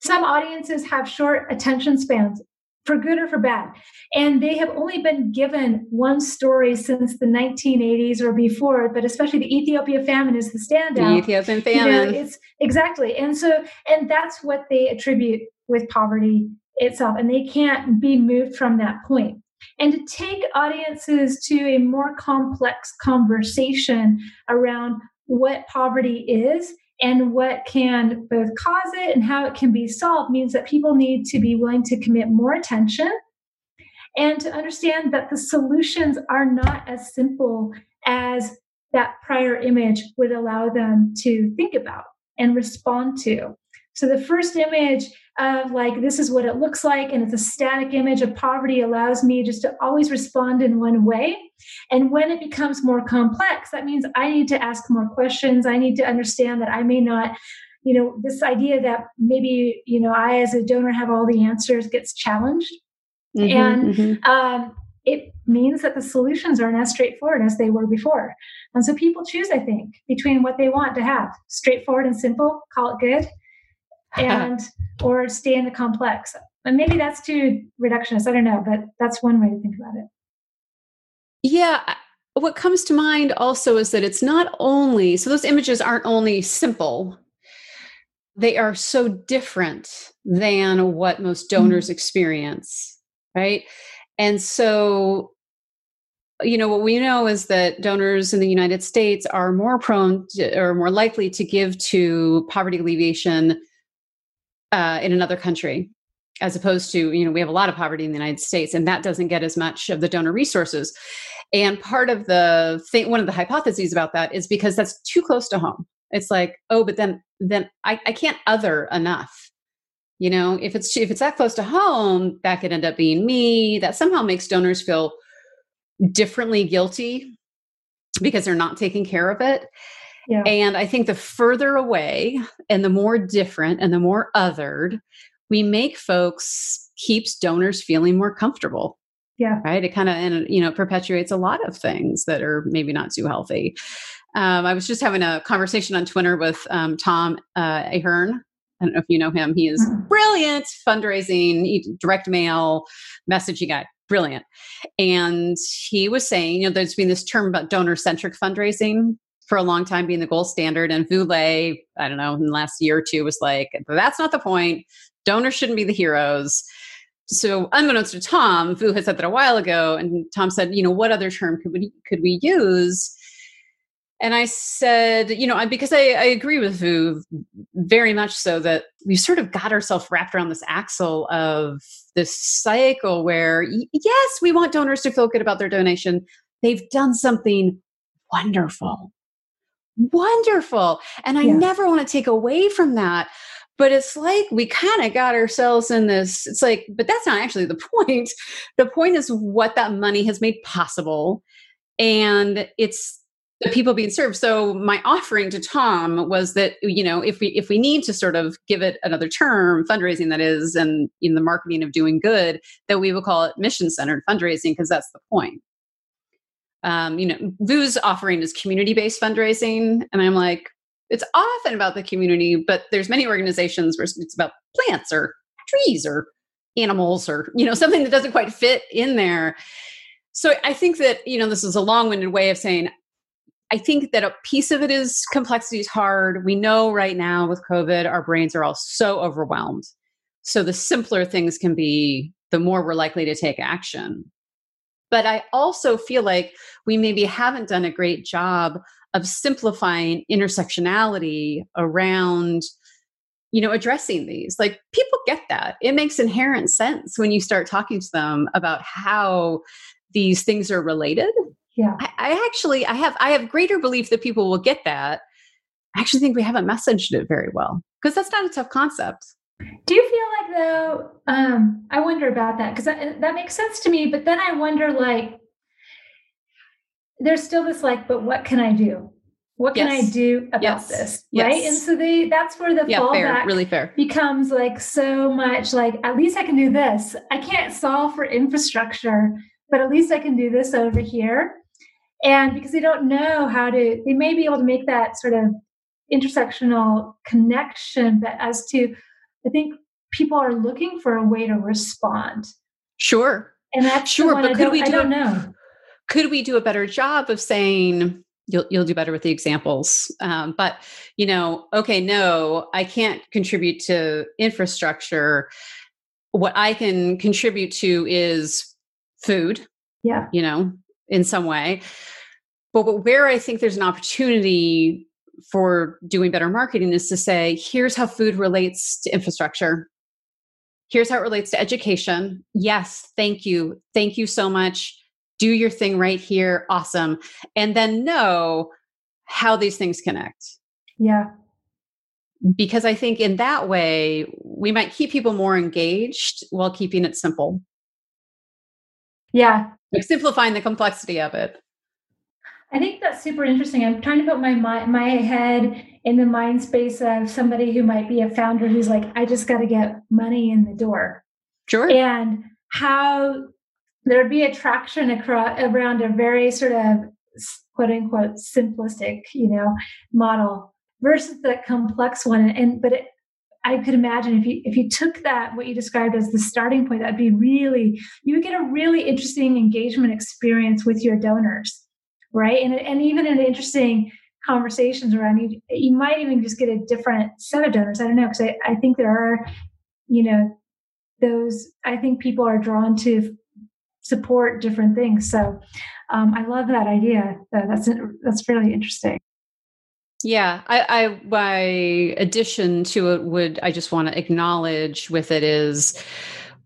some audiences have short attention spans for good or for bad. And they have only been given one story since the 1980s or before, but especially the Ethiopia famine is the standout. The Ethiopian famine. You know, it's exactly. And so, and that's what they attribute with poverty itself. And they can't be moved from that point. And to take audiences to a more complex conversation around what poverty is and what can both cause it and how it can be solved means that people need to be willing to commit more attention and to understand that the solutions are not as simple as that prior image would allow them to think about and respond to. So the first image of like this is what it looks like and it's a static image of poverty allows me just to always respond in one way. And when it becomes more complex that means i need to ask more questions. I need to understand that i may not you know this idea that maybe you know i as a donor have all the answers gets challenged. Mm-hmm, and mm-hmm. Um, it means that the solutions aren't as straightforward as they were before. And so people choose i think between what they want to have straightforward and simple call it good and or stay in the complex. And maybe that's too reductionist. I don't know, but that's one way to think about it. Yeah. What comes to mind also is that it's not only, so those images aren't only simple, they are so different than what most donors mm-hmm. experience, right? And so, you know, what we know is that donors in the United States are more prone to, or more likely to give to poverty alleviation uh, in another country as opposed to you know we have a lot of poverty in the united states and that doesn't get as much of the donor resources. And part of the thing one of the hypotheses about that is because that's too close to home. It's like oh but then then i, I can't other enough. You know if it's if it's that close to home that could end up being me. That somehow makes donors feel differently guilty because they're not taking care of it yeah. And I think the further away and the more different and the more othered we make folks keeps donors feeling more comfortable. Yeah. Right. It kind of, and you know, perpetuates a lot of things that are maybe not too healthy. Um, I was just having a conversation on Twitter with um, Tom uh, Ahern. I don't know if you know him. He is mm-hmm. brilliant fundraising, direct mail, messaging guy, brilliant. And he was saying, you know, there's been this term about donor centric fundraising for a long time being the gold standard. And Vu Le, I don't know, in the last year or two was like, that's not the point. Donors shouldn't be the heroes. So unbeknownst to Tom, Vu had said that a while ago, and Tom said, you know, what other term could we could we use? And I said, you know, because I, I agree with Vu very much so that we've sort of got ourselves wrapped around this axle of this cycle where, yes, we want donors to feel good about their donation. They've done something wonderful wonderful. And I yeah. never want to take away from that. but it's like we kind of got ourselves in this it's like but that's not actually the [LAUGHS] point the point is what that money has made possible and it's the people being served so my offering to tom was that you know if we if we need to sort of give it another term fundraising that is and in the marketing of doing good that we will call it mission centered fundraising because that's the point um, you know vu's offering is community based fundraising and i'm like it's often about the community but there's many organizations where it's about plants or trees or animals or you know something that doesn't quite fit in there so i think that you know this is a long-winded way of saying I think that a piece of it is complexity is hard. We know right now with COVID, our brains are all so overwhelmed. So the simpler things can be, the more we're likely to take action. But I also feel like we maybe haven't done a great job of simplifying intersectionality around you know addressing these. Like people get that. It makes inherent sense when you start talking to them about how these things are related. Yeah. I, I, actually i have i have greater belief that people will get that. I actually think we haven't messaged it very well because that's not a tough concept do you feel like though um i wonder about that because that, that makes sense to me but then i wonder like there's still this like but what can i do what can yes. i do about yes. this right yes. and so they that's where the yeah, fallback fair. really fair becomes like so much like at least i can do this i can't solve for infrastructure but at least i can do this over here and because they don't know how to they may be able to make that sort of intersectional connection but as to i think people are looking for a way to respond. Sure. And that's sure but could we do i don't know. could we do a better job of saying you'll you'll do better with the examples. Um, but you know okay no i can't contribute to infrastructure. What i can contribute to is food yeah. you know in some way. But, but where I think there's an opportunity for doing better marketing is to say, here's how food relates to infrastructure. Here's how it relates to education. Yes, thank you. Thank you so much. Do your thing right here. Awesome. And then know how these things connect. Yeah. Because I think in that way, we might keep people more engaged while keeping it simple. Yeah. Like simplifying the complexity of it. I think that's super interesting. I'm trying to put my my head in the mind space of somebody who might be a founder who's like, I just got to get money in the door. Sure. And how there'd be attraction across around a very sort of quote unquote simplistic, you know, model versus the complex one. And but it, I could imagine if you if you took that what you described as the starting point, that'd be really you would get a really interesting engagement experience with your donors, right? And and even in interesting conversations around you. You might even just get a different set of donors. I don't know because I, I think there are, you know, those. I think people are drawn to support different things. So um, I love that idea. That's that's really interesting. Yeah, I, I by addition to it would I just want to acknowledge with it is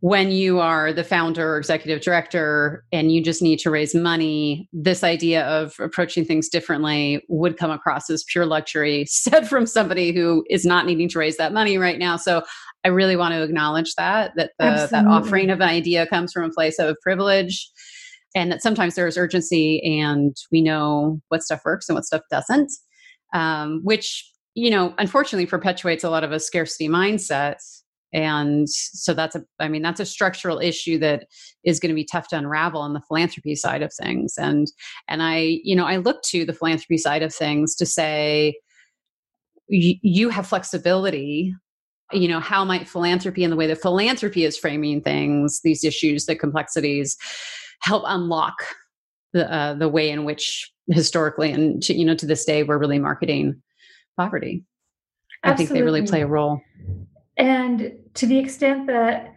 when you are the founder or executive director and you just need to raise money, this idea of approaching things differently would come across as pure luxury, [LAUGHS] said from somebody who is not needing to raise that money right now. So I really want to acknowledge that that the, that offering of an idea comes from a place of privilege and that sometimes there is urgency and we know what stuff works and what stuff doesn't um, which you know unfortunately perpetuates a lot of a scarcity mindset and so that's a i mean that's a structural issue that is going to be tough to unravel on the philanthropy side of things. And and i you know i look to the philanthropy side of things to say you have flexibility. You know how might philanthropy and the way that philanthropy is framing things these issues the complexities help unlock the uh, the way in which historically and to, you know to this day we're really marketing poverty? Absolutely. i think they really play a role and to the extent that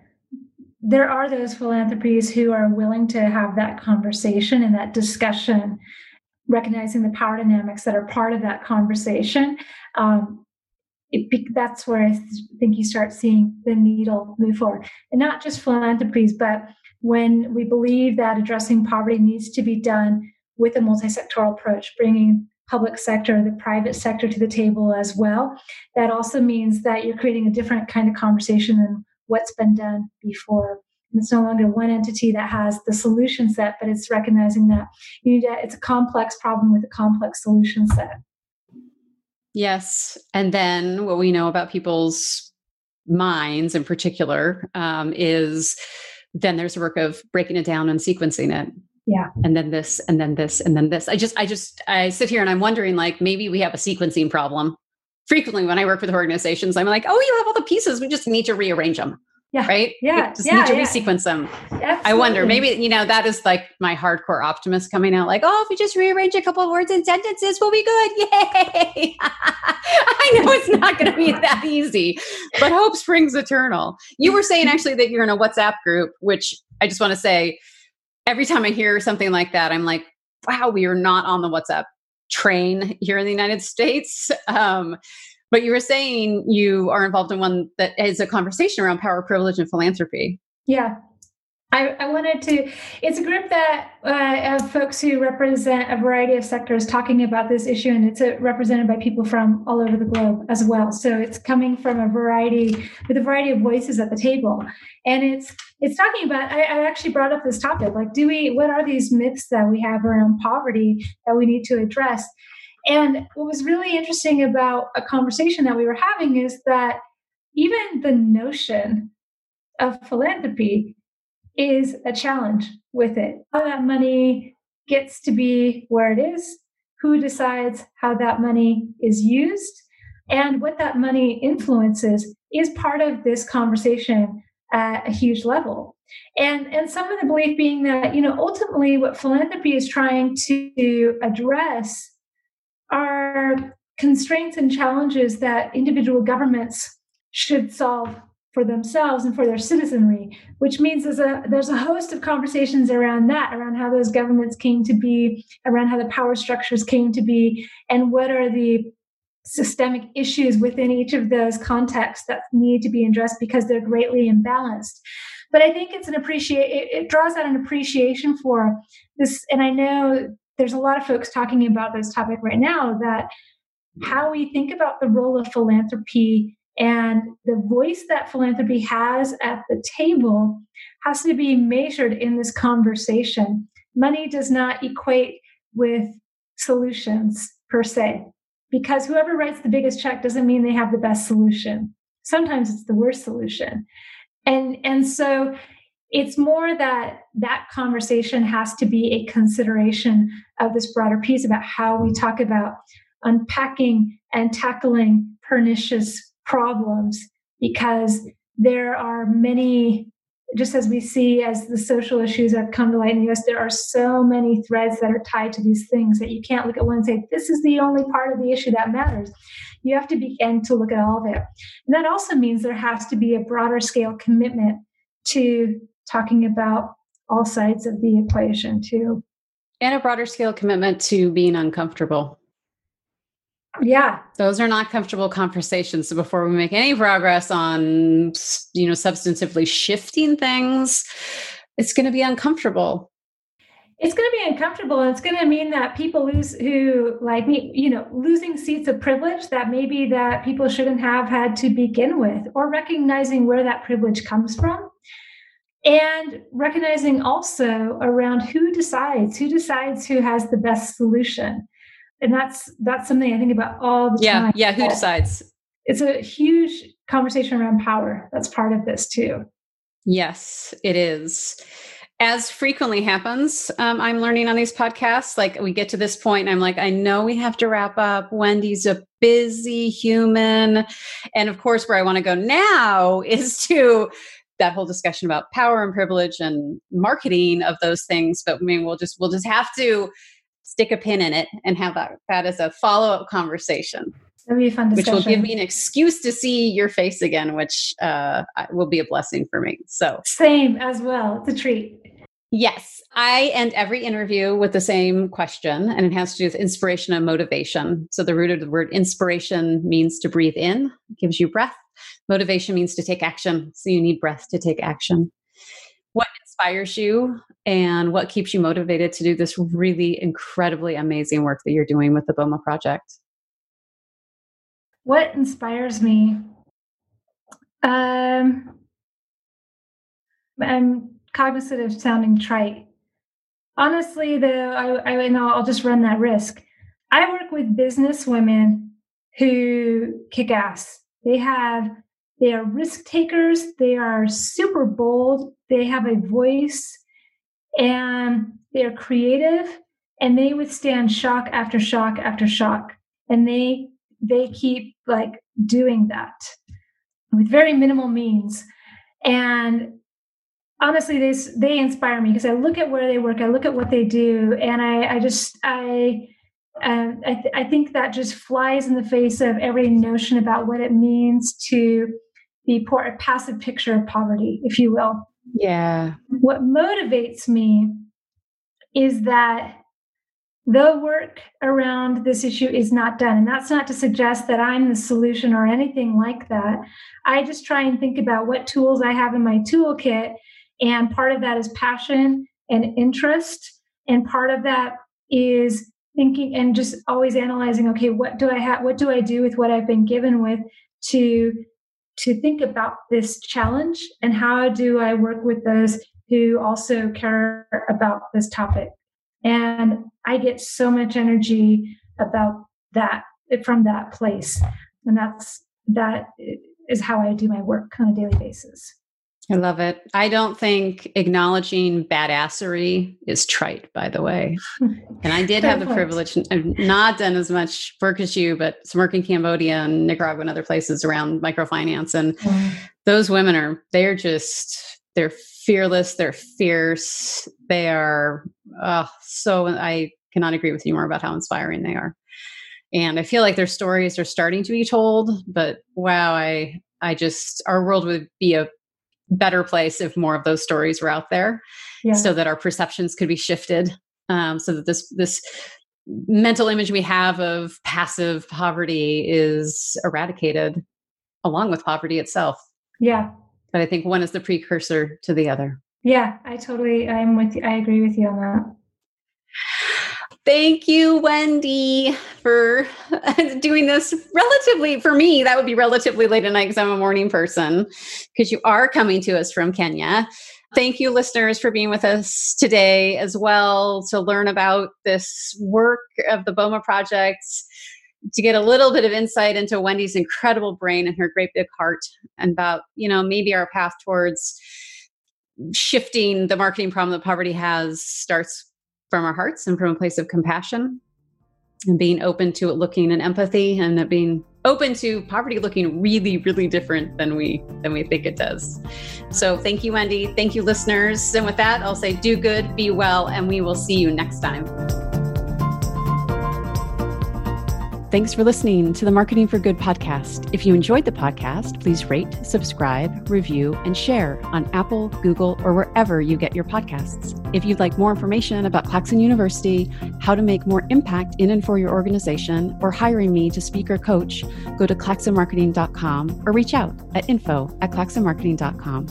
there are those philanthropies who are willing to have that conversation and that discussion recognizing the power dynamics that are part of that conversation um, it, that's where i think you start seeing the needle move forward. And not just philanthropies but when we believe that addressing poverty needs to be done with a multi-sectoral approach, bringing public sector, the private sector to the table as well. That also means that you're creating a different kind of conversation than what's been done before. And it's no longer one entity that has the solution set, but it's recognizing that you need to, it's a complex problem with a complex solution set. Yes. And then what we know about people's minds in particular um, is then there's work of breaking it down and sequencing it yeah and then this and then this and then this i just i just i sit here and i'm wondering like maybe we have a sequencing problem frequently when i work with organizations i'm like oh you have all the pieces we just need to rearrange them yeah. Right? Yeah. just yeah, need to yeah. resequence them. Absolutely. I wonder, maybe, you know, that is like my hardcore optimist coming out like, oh, if we just rearrange a couple of words and sentences, we'll be good. [LAUGHS] Yay. [LAUGHS] I know it's not going to be that easy, but hope springs eternal. You were saying [LAUGHS] actually that you're in a WhatsApp group, which I just want to say every time I hear something like that, I'm like, wow, we are not on the WhatsApp train here in the United States. [LAUGHS] Um, but you were saying you are involved in one that is a conversation around power, privilege, and philanthropy. Yeah. I, I wanted to, it's a group that uh, of folks who represent a variety of sectors talking about this issue, and it's a, represented by people from all over the globe as well. So it's coming from a variety, with a variety of voices at the table. And it's it's talking about, I, I actually brought up this topic like, do we, what are these myths that we have around poverty that we need to address? And what was really interesting about a conversation that we were having is that even the notion of philanthropy is a challenge with it. How that money gets to be where it is, who decides how that money is used, and what that money influences is part of this conversation at a huge level. And, and some of the belief being that, you know, ultimately what philanthropy is trying to address are constraints and challenges that individual governments should solve for themselves and for their citizenry which means there's a there's a host of conversations around that around how those governments came to be around how the power structures came to be and what are the systemic issues within each of those contexts that need to be addressed because they're greatly imbalanced. But i think it's an appreciate it, it draws out an appreciation for this and i know there's a lot of folks talking about this topic right now that how we think about the role of philanthropy and the voice that philanthropy has at the table has to be measured in this conversation. Money does not equate with solutions per se, because whoever writes the biggest check doesn't mean they have the best solution. Sometimes it's the worst solution. And, and so it's more that that conversation has to be a consideration of this broader piece about how we talk about unpacking and tackling pernicious problems because there are many just as we see as the social issues have come to light in the US, there are so many threads that are tied to these things that you can't look at one and say, this is the only part of the issue that matters. You have to begin to look at all of it. And that also means there has to be a broader scale commitment to talking about all sides of the equation too. And a broader scale commitment to being uncomfortable. Yeah. Those are not comfortable conversations. So before we make any progress on, you know, substantively shifting things, it's going to be uncomfortable. It's going to be uncomfortable. And it's going to mean that people lose who like me, you know, losing seats of privilege that maybe that people shouldn't have had to begin with or recognizing where that privilege comes from and recognizing also around who decides who decides who has the best solution and that's that's something i think about all the yeah, time yeah yeah. who decides? it's a huge conversation around power that's part of this too. Yes it is. As frequently happens um, i'm learning on these podcasts like we get to this point and i'm like i know we have to wrap up. Wendy's a busy human. And of course where i want to go now [LAUGHS] is to that whole discussion about power and privilege and marketing of those things but i mean we'll just we'll just have to stick a pin in it and have that that as a follow-up conversation. That'd be a fun which will give me an excuse to see your face again which uh, will be a blessing for me so. Same as well it's a treat. Yes i end every interview with the same question and it has to do with inspiration and motivation. So the root of the word inspiration means to breathe in gives you breath. Motivation means to take action so you need breath to take action inspires you and what keeps you motivated to do this really incredibly amazing work that you're doing with the BOMA project? What inspires me? Um, I'm cognizant of sounding trite. Honestly, though, I, I know I'll just run that risk. I work with business women who kick ass. They have they are risk takers, they are super bold, they have a voice, and they are creative, and they withstand shock after shock after shock. And they they keep like doing that with very minimal means. And honestly, they they inspire me because I look at where they work, I look at what they do, and I I just I um, I, th- I think that just flies in the face of every notion about what it means to be poor, a passive picture of poverty, if you will. Yeah. What motivates me is that the work around this issue is not done. And that's not to suggest that I'm the solution or anything like that. I just try and think about what tools I have in my toolkit. And part of that is passion and interest. And part of that is thinking and just always analyzing okay what do i have what do i do with what i've been given with to to think about this challenge and how do i work with those who also care about this topic? And i get so much energy about that from that place. And that's that is how i do my work on a daily basis I love it. I don't think acknowledging badassery is trite, by the way. And I did [LAUGHS] have the privilege, I've not done as much work as you, but some work in Cambodia and Nicaragua and other places around microfinance. And mm. those women are, they're just, they're fearless, they're fierce, they are uh, so, I cannot agree with you more about how inspiring they are. And I feel like their stories are starting to be told, but wow, I, I just, our world would be a better place if more of those stories were out there yeah. so that our perceptions could be shifted um, so that this this mental image we have of passive poverty is eradicated along with poverty itself. Yeah. But i think one is the precursor to the other. Yeah i totally i'm with you i agree with you on that Thank you, Wendy, for [LAUGHS] doing this relatively, for me, that would be relatively late at night because I'm a morning person, because you are coming to us from Kenya. Thank you, listeners, for being with us today as well to learn about this work of the BOMA Project, to get a little bit of insight into Wendy's incredible brain and her great big heart, and about, you know, maybe our path towards shifting the marketing problem that poverty has starts from our hearts and from a place of compassion and being open to it looking and empathy and being open to poverty looking really really different than we than we think it does. So thank you wendy. Thank you listeners. And with that i'll say do good be well and we will see you next time Thanks for listening to the Marketing for Good podcast. If you enjoyed the podcast, please rate, subscribe, review, and share on Apple, Google, or wherever you get your podcasts. If you'd like more information about Claxon University, how to make more impact in and for your organization, or hiring me to speak or coach, go to claxonmarketing.com or reach out at info at claxonmarketing.com.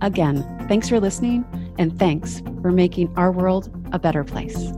Again, thanks for listening, and thanks for making our world a better place.